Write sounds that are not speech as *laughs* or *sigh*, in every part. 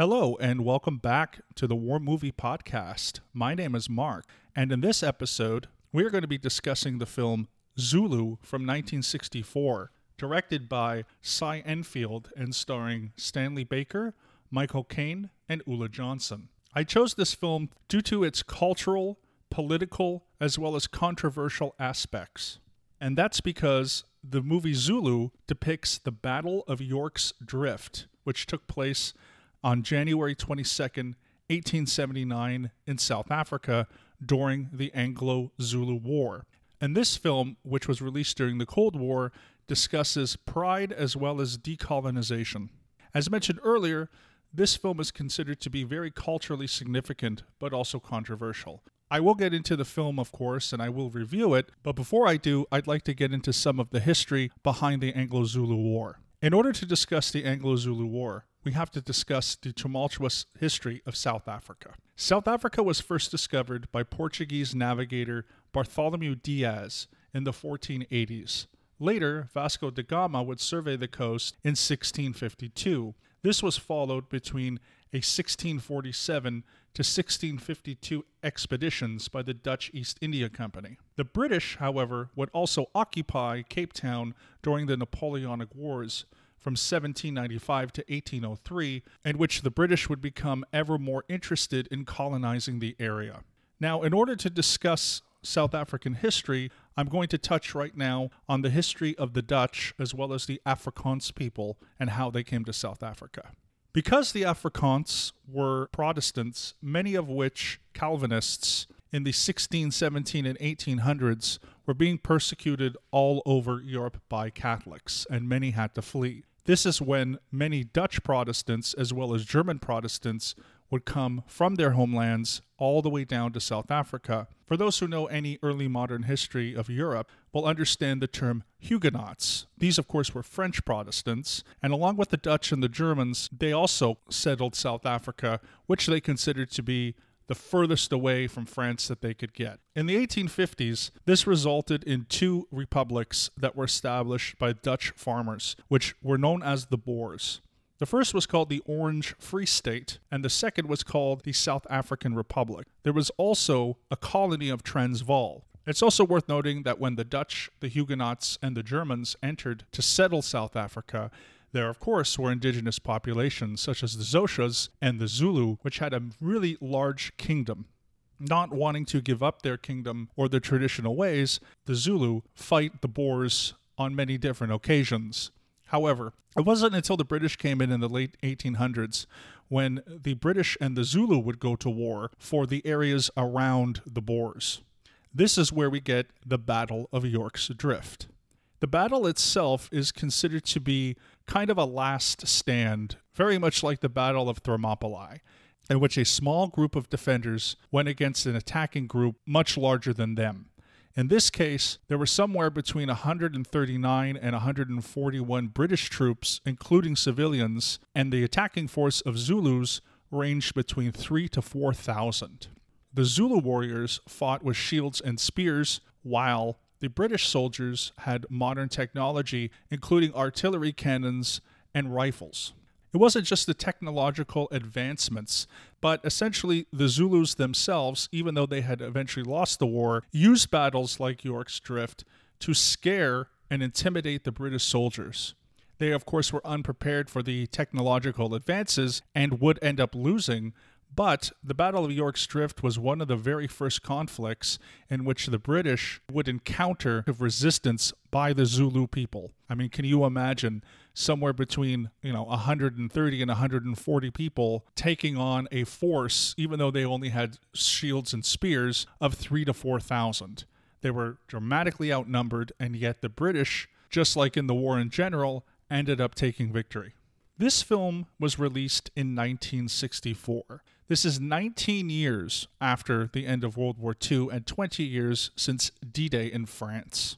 Hello, and welcome back to the War Movie Podcast. My name is Mark, and in this episode, we are going to be discussing the film Zulu from 1964, directed by Cy Endfield and starring Stanley Baker, Michael Caine, and Ulla Johnson. I chose this film due to its cultural, political, as well as controversial aspects. And that's because the movie Zulu depicts the Battle of Rorke's Drift, which took place on January 22nd, 1879, in South Africa during the Anglo Zulu War. And this film, which was released during the Cold War, discusses pride as well as decolonization. As mentioned earlier, this film is considered to be very culturally significant, but also controversial. I will get into the film, of course, and I will review it, but before I do, I'd like to get into some of the history behind the Anglo Zulu War. In order to discuss the Anglo Zulu War, we have to discuss the tumultuous history of South Africa. South Africa was first discovered by Portuguese navigator Bartholomew Diaz in the 1480s. Later, Vasco da Gama would survey the coast in 1652. This was followed between a 1647 to 1652 expeditions by the Dutch East India Company. The British, however, would also occupy Cape Town during the Napoleonic Wars from 1795 to 1803, in which the British would become ever more interested in colonizing the area. Now, in order to discuss South African history, I'm going to touch right now on the history of the Dutch as well as the Afrikaans people and how they came to South Africa. Because the Afrikaans were Protestants, many of which Calvinists in the 16, 17, and 1800s were being persecuted all over Europe by Catholics, and many had to flee. This is when many Dutch Protestants, as well as German Protestants, would come from their homelands all the way down to South Africa. For those who know any early modern history of Europe, will understand the term Huguenots. These, of course, were French Protestants, and along with the Dutch and the Germans, they also settled South Africa, which they considered to be the furthest away from France that they could get. In the 1850s, this resulted in two republics that were established by Dutch farmers, which were known as the Boers. The first was called the Orange Free State, and the second was called the South African Republic. There was also a colony of Transvaal. It's also worth noting that when the Dutch, the Huguenots, and the Germans entered to settle South Africa, there, of course, were indigenous populations such as the Xhosas and the Zulu, which had a really large kingdom. Not wanting to give up their kingdom or their traditional ways, the Zulu fight the Boers on many different occasions. However, it wasn't until the British came in in the late 1800s when the British and the Zulu would go to war for the areas around the Boers. This is where we get the Battle of Rorke's Drift. The battle itself is considered to be kind of a last stand, very much like the Battle of Thermopylae, in which a small group of defenders went against an attacking group much larger than them. In this case, there were somewhere between 139 and 141 British troops, including civilians, and the attacking force of Zulus ranged between 3 to 4,000. The Zulu warriors fought with shields and spears, while the British soldiers had modern technology, including artillery cannons and rifles. It wasn't just the technological advancements, but essentially the Zulus themselves, even though they had eventually lost the war, used battles like Rorke's Drift to scare and intimidate the British soldiers. They, of course, were unprepared for the technological advances and would end up losing, but the Battle of Rorke's Drift was one of the very first conflicts in which the British would encounter resistance by the Zulu people. I mean, can you imagine somewhere between, you know, 130 and 140 people taking on a force, even though they only had shields and spears, of three to 4,000? They were dramatically outnumbered, and yet the British, just like in the war in general, ended up taking victory. This film was released in 1964. This is 19 years after the end of World War II and 20 years since D Day in France.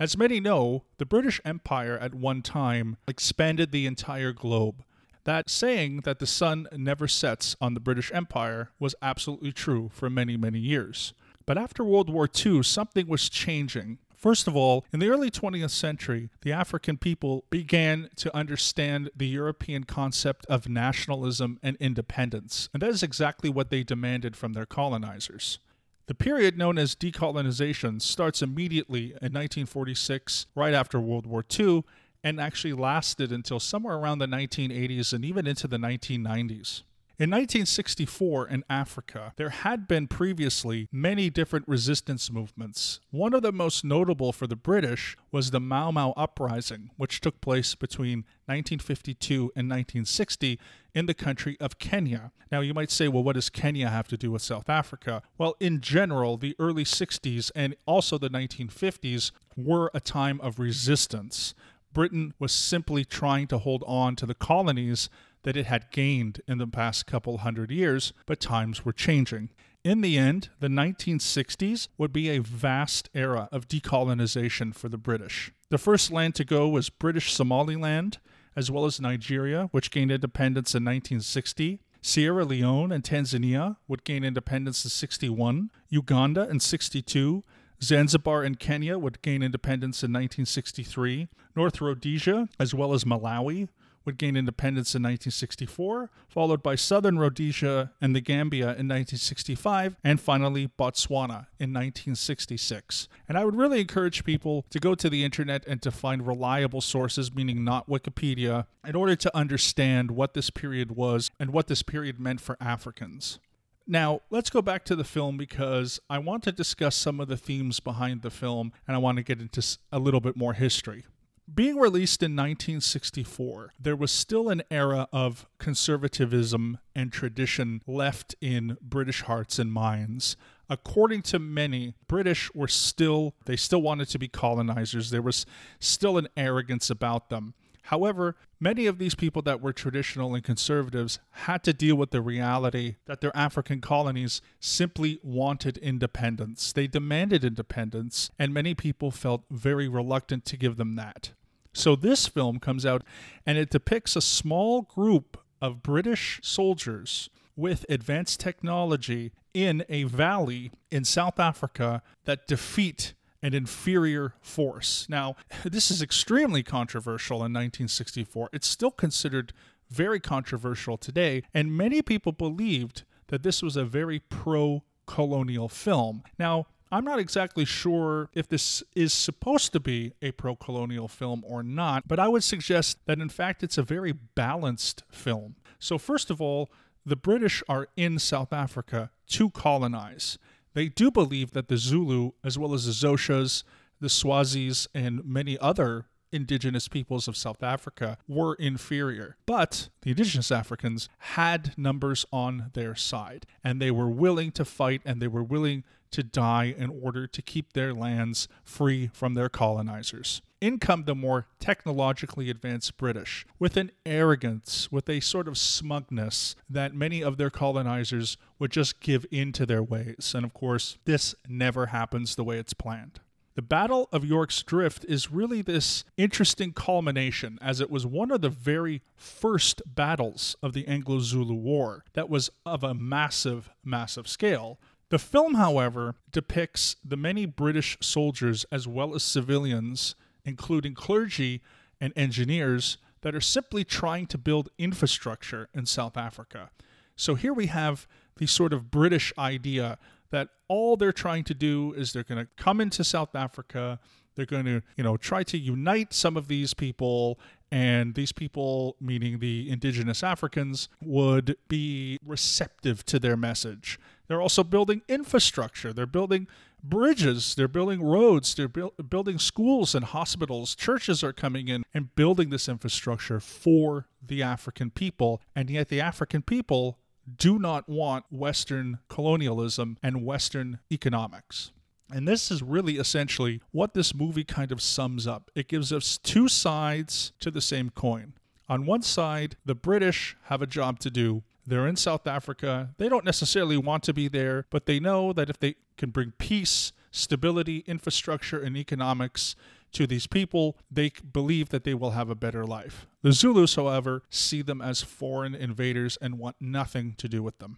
As many know, the British Empire at one time expanded the entire globe. That saying that the sun never sets on the British Empire was absolutely true for many, many years. But after World War II, something was changing. First of all, in the early 20th century, the African people began to understand the European concept of nationalism and independence, and that is exactly what they demanded from their colonizers. The period known as decolonization starts immediately in 1946, right after World War II, and actually lasted until somewhere around the 1980s and even into the 1990s. In 1964, in Africa, there had been previously many different resistance movements. One of the most notable for the British was the Mau Mau Uprising, which took place between 1952 and 1960 in the country of Kenya. Now, you might say, well, what does Kenya have to do with South Africa? Well, in general, the early 60s and also the 1950s were a time of resistance. Britain was simply trying to hold on to the colonies that it had gained in the past couple hundred years, but times were changing. In the end, the 1960s would be a vast era of decolonization for the British. The first land to go was British Somaliland, as well as Nigeria, which gained independence in 1960. Sierra Leone and Tanzania would gain independence in 61, Uganda in 62, Zanzibar and Kenya would gain independence in 1963, North Rhodesia, as well as Malawi, would gain independence in 1964, followed by southern Rhodesia and the Gambia in 1965, and finally Botswana in 1966. And I would really encourage people to go to the internet and to find reliable sources, meaning not Wikipedia, in order to understand what this period was and what this period meant for Africans. Now, let's go back to the film because I want to discuss some of the themes behind the film and I want to get into a little bit more history. Being released in 1964, there was still an era of conservatism and tradition left in British hearts and minds. According to many, British were still, they still wanted to be colonizers. There was still an arrogance about them. However, many of these people that were traditional and conservatives had to deal with the reality that their African colonies simply wanted independence. They demanded independence, and many people felt very reluctant to give them that. So this film comes out and it depicts a small group of British soldiers with advanced technology in a valley in South Africa that defeat an inferior force. Now, *laughs* this is extremely controversial in 1964. It's still considered very controversial today, and many people believed that this was a very pro colonial film. Now, I'm not exactly sure if this is supposed to be a pro colonial film or not, but I would suggest that in fact it's a very balanced film. So, first of all, the British are in South Africa to colonize. They do believe that the Zulu, as well as the Xhosas, the Swazis, and many other indigenous peoples of South Africa were inferior. But the indigenous Africans had numbers on their side, and they were willing to fight and they were willing to die in order to keep their lands free from their colonizers. In come the more technologically advanced British, with an arrogance, with a sort of smugness that many of their colonizers would just give in to their ways. And of course, this never happens the way it's planned. The Battle of Rorke's Drift is really this interesting culmination, as it was one of the very first battles of the Anglo Zulu War that was of a massive, massive scale. The film, however, depicts the many British soldiers as well as civilians, including clergy and engineers, that are simply trying to build infrastructure in South Africa. So here we have the sort of British idea that all they're trying to do is they're going to come into South Africa, they're going to, you know, try to unite some of these people and these people, meaning the indigenous Africans, would be receptive to their message. They're also building infrastructure. They're building bridges. They're building roads. They're bu- building schools and hospitals. Churches are coming in and building this infrastructure for the African people. And yet, the African people do not want Western colonialism and Western economics. And this is really essentially what this movie kind of sums up. It gives us two sides to the same coin. On one side, the British have a job to do. They're in South Africa. They don't necessarily want to be there, but they know that if they can bring peace, stability, infrastructure, and economics to these people, they believe that they will have a better life. The Zulus, however, see them as foreign invaders and want nothing to do with them.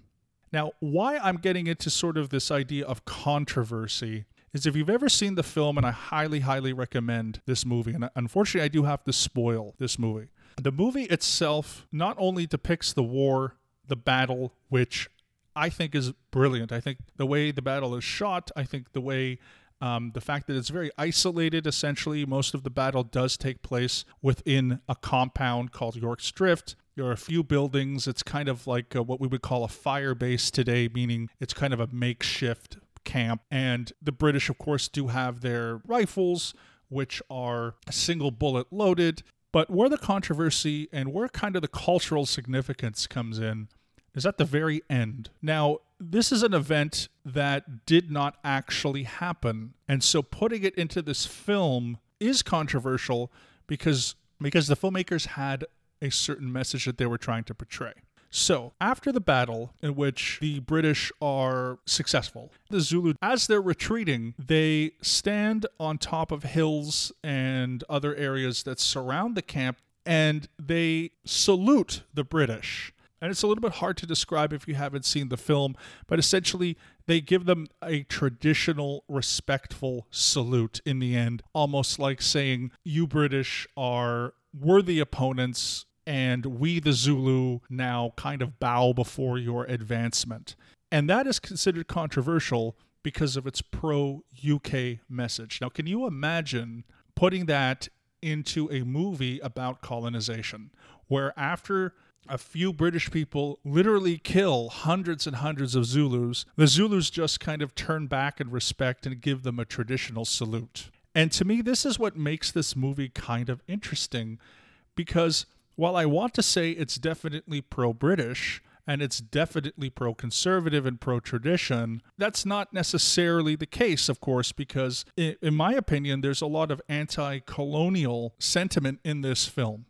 Now, why I'm getting into sort of this idea of controversy is if you've ever seen the film, and I highly, highly recommend this movie, and unfortunately, I do have to spoil this movie. The movie itself not only depicts the war, the battle, which I think is brilliant. I think the way the battle is shot, I think the way um, the fact that it's very isolated, essentially, most of the battle does take place within a compound called Rorke's Drift. There are a few buildings. It's kind of like uh, what we would call a fire base today, meaning it's kind of a makeshift camp. And the British, of course, do have their rifles, which are single bullet loaded. But where the controversy and where kind of the cultural significance comes in is at the very end. Now, this is an event that did not actually happen. And so putting it into this film is controversial because because the filmmakers had a certain message that they were trying to portray. So, after the battle in which the British are successful, the Zulu, as they're retreating, they stand on top of hills and other areas that surround the camp and they salute the British. And it's a little bit hard to describe if you haven't seen the film, but essentially they give them a traditional, respectful salute in the end, almost like saying, You British are worthy opponents and we, the Zulu, now kind of bow before your advancement. And that is considered controversial because of its pro UK message. Now, can you imagine putting that into a movie about colonization, where after a few British people literally kill hundreds and hundreds of Zulus, the Zulus just kind of turn back in respect and give them a traditional salute. And to me, this is what makes this movie kind of interesting because while I want to say it's definitely pro British and it's definitely pro conservative and pro tradition, that's not necessarily the case, of course, because in my opinion, there's a lot of anti colonial sentiment in this film.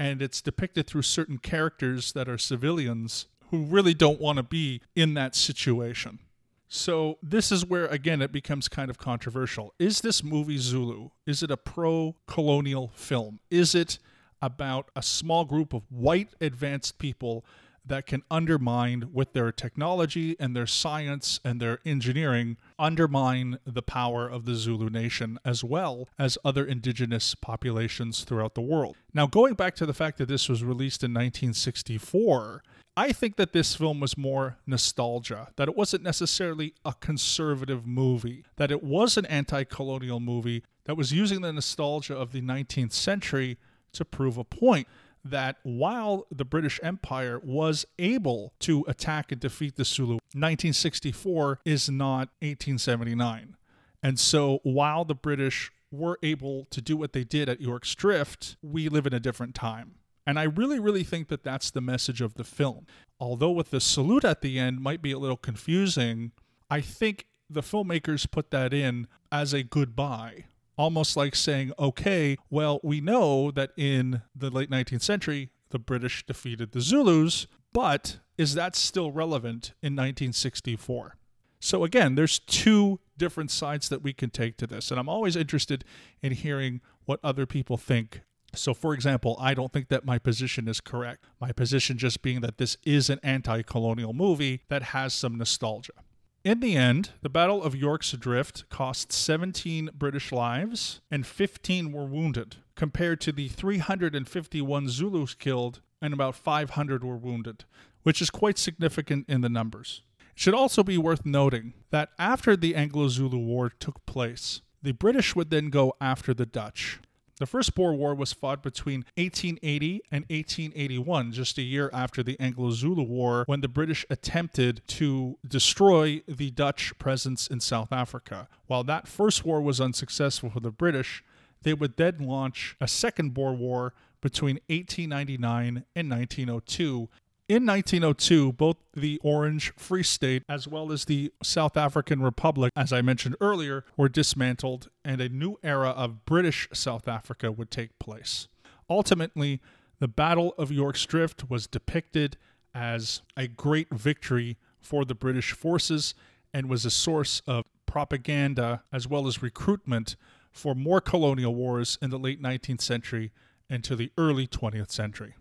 And it's depicted through certain characters that are civilians who really don't want to be in that situation. So, this is where, again, it becomes kind of controversial. Is this movie Zulu? Is it a pro colonial film? Is it about a small group of white advanced people that can undermine with their technology and their science and their engineering undermine the power of the Zulu nation as well as other indigenous populations throughout the world. Now going back to the fact that this was released in 1964, I think that this film was more nostalgia, that it wasn't necessarily a conservative movie, that it was an anti colonial movie that was using the nostalgia of the 19th century to prove a point that while the British Empire was able to attack and defeat the Zulu, 1964 is not 1879. And so while the British were able to do what they did at Rorke's Drift, we live in a different time. And I really, really think that that's the message of the film. Although with the salute at the end might be a little confusing, I think the filmmakers put that in as a goodbye almost like saying, okay, well, we know that in the late 19th century, the British defeated the Zulus, but is that still relevant in 1964? So again, there's two different sides that we can take to this, and I'm always interested in hearing what other people think. So, for example, I don't think that my position is correct. My position just being that this is an anti colonial movie that has some nostalgia. In the end, the Battle of Rorke's Drift cost 17 British lives and 15 were wounded, compared to the 351 Zulus killed and about 500 were wounded, which is quite significant in the numbers. It should also be worth noting that after the Anglo Zulu War took place, the British would then go after the Dutch. The First Boer War was fought between 1880 and 1881, just a year after the Anglo Zulu War, when the British attempted to destroy the Dutch presence in South Africa. While that first war was unsuccessful for the British, they would then launch a second Boer War between 1899 and 1902 in 1902, both the Orange Free State as well as the South African Republic, as I mentioned earlier, were dismantled and a new era of British South Africa would take place. Ultimately, the Battle of Rorke's Drift was depicted as a great victory for the British forces and was a source of propaganda as well as recruitment for more colonial wars in the late 19th century and to the early 20th century.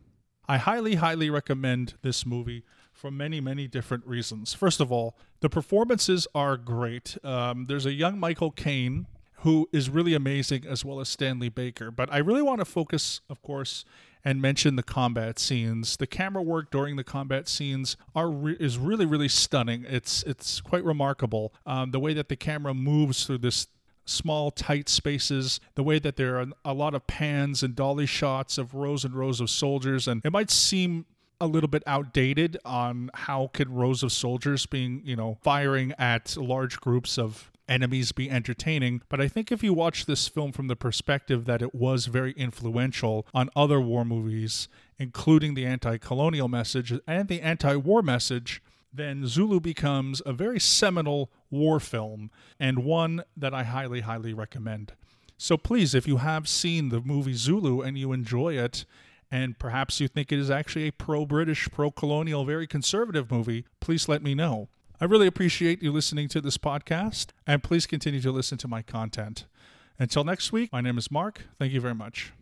I highly, highly recommend this movie for many, many different reasons. First of all, the performances are great. Um, there's a young Michael Caine who is really amazing, as well as Stanley Baker. But I really want to focus, of course, and mention the combat scenes. The camera work during the combat scenes are re- is really really stunning. It's it's quite remarkable. Um, the way that the camera moves through this small tight spaces the way that there are a lot of pans and dolly shots of rows and rows of soldiers and it might seem a little bit outdated on how could rows of soldiers being you know firing at large groups of enemies be entertaining. But I think if you watch this film from the perspective that it was very influential on other war movies, including the anti colonial message and the anti war message, then Zulu becomes a very seminal war film and one that I highly, highly recommend. So please, if you have seen the movie Zulu and you enjoy it, and perhaps you think it is actually a pro British, pro colonial, very conservative movie, please let me know. I really appreciate you listening to this podcast, and please continue to listen to my content. Until next week, my name is Mark. Thank you very much.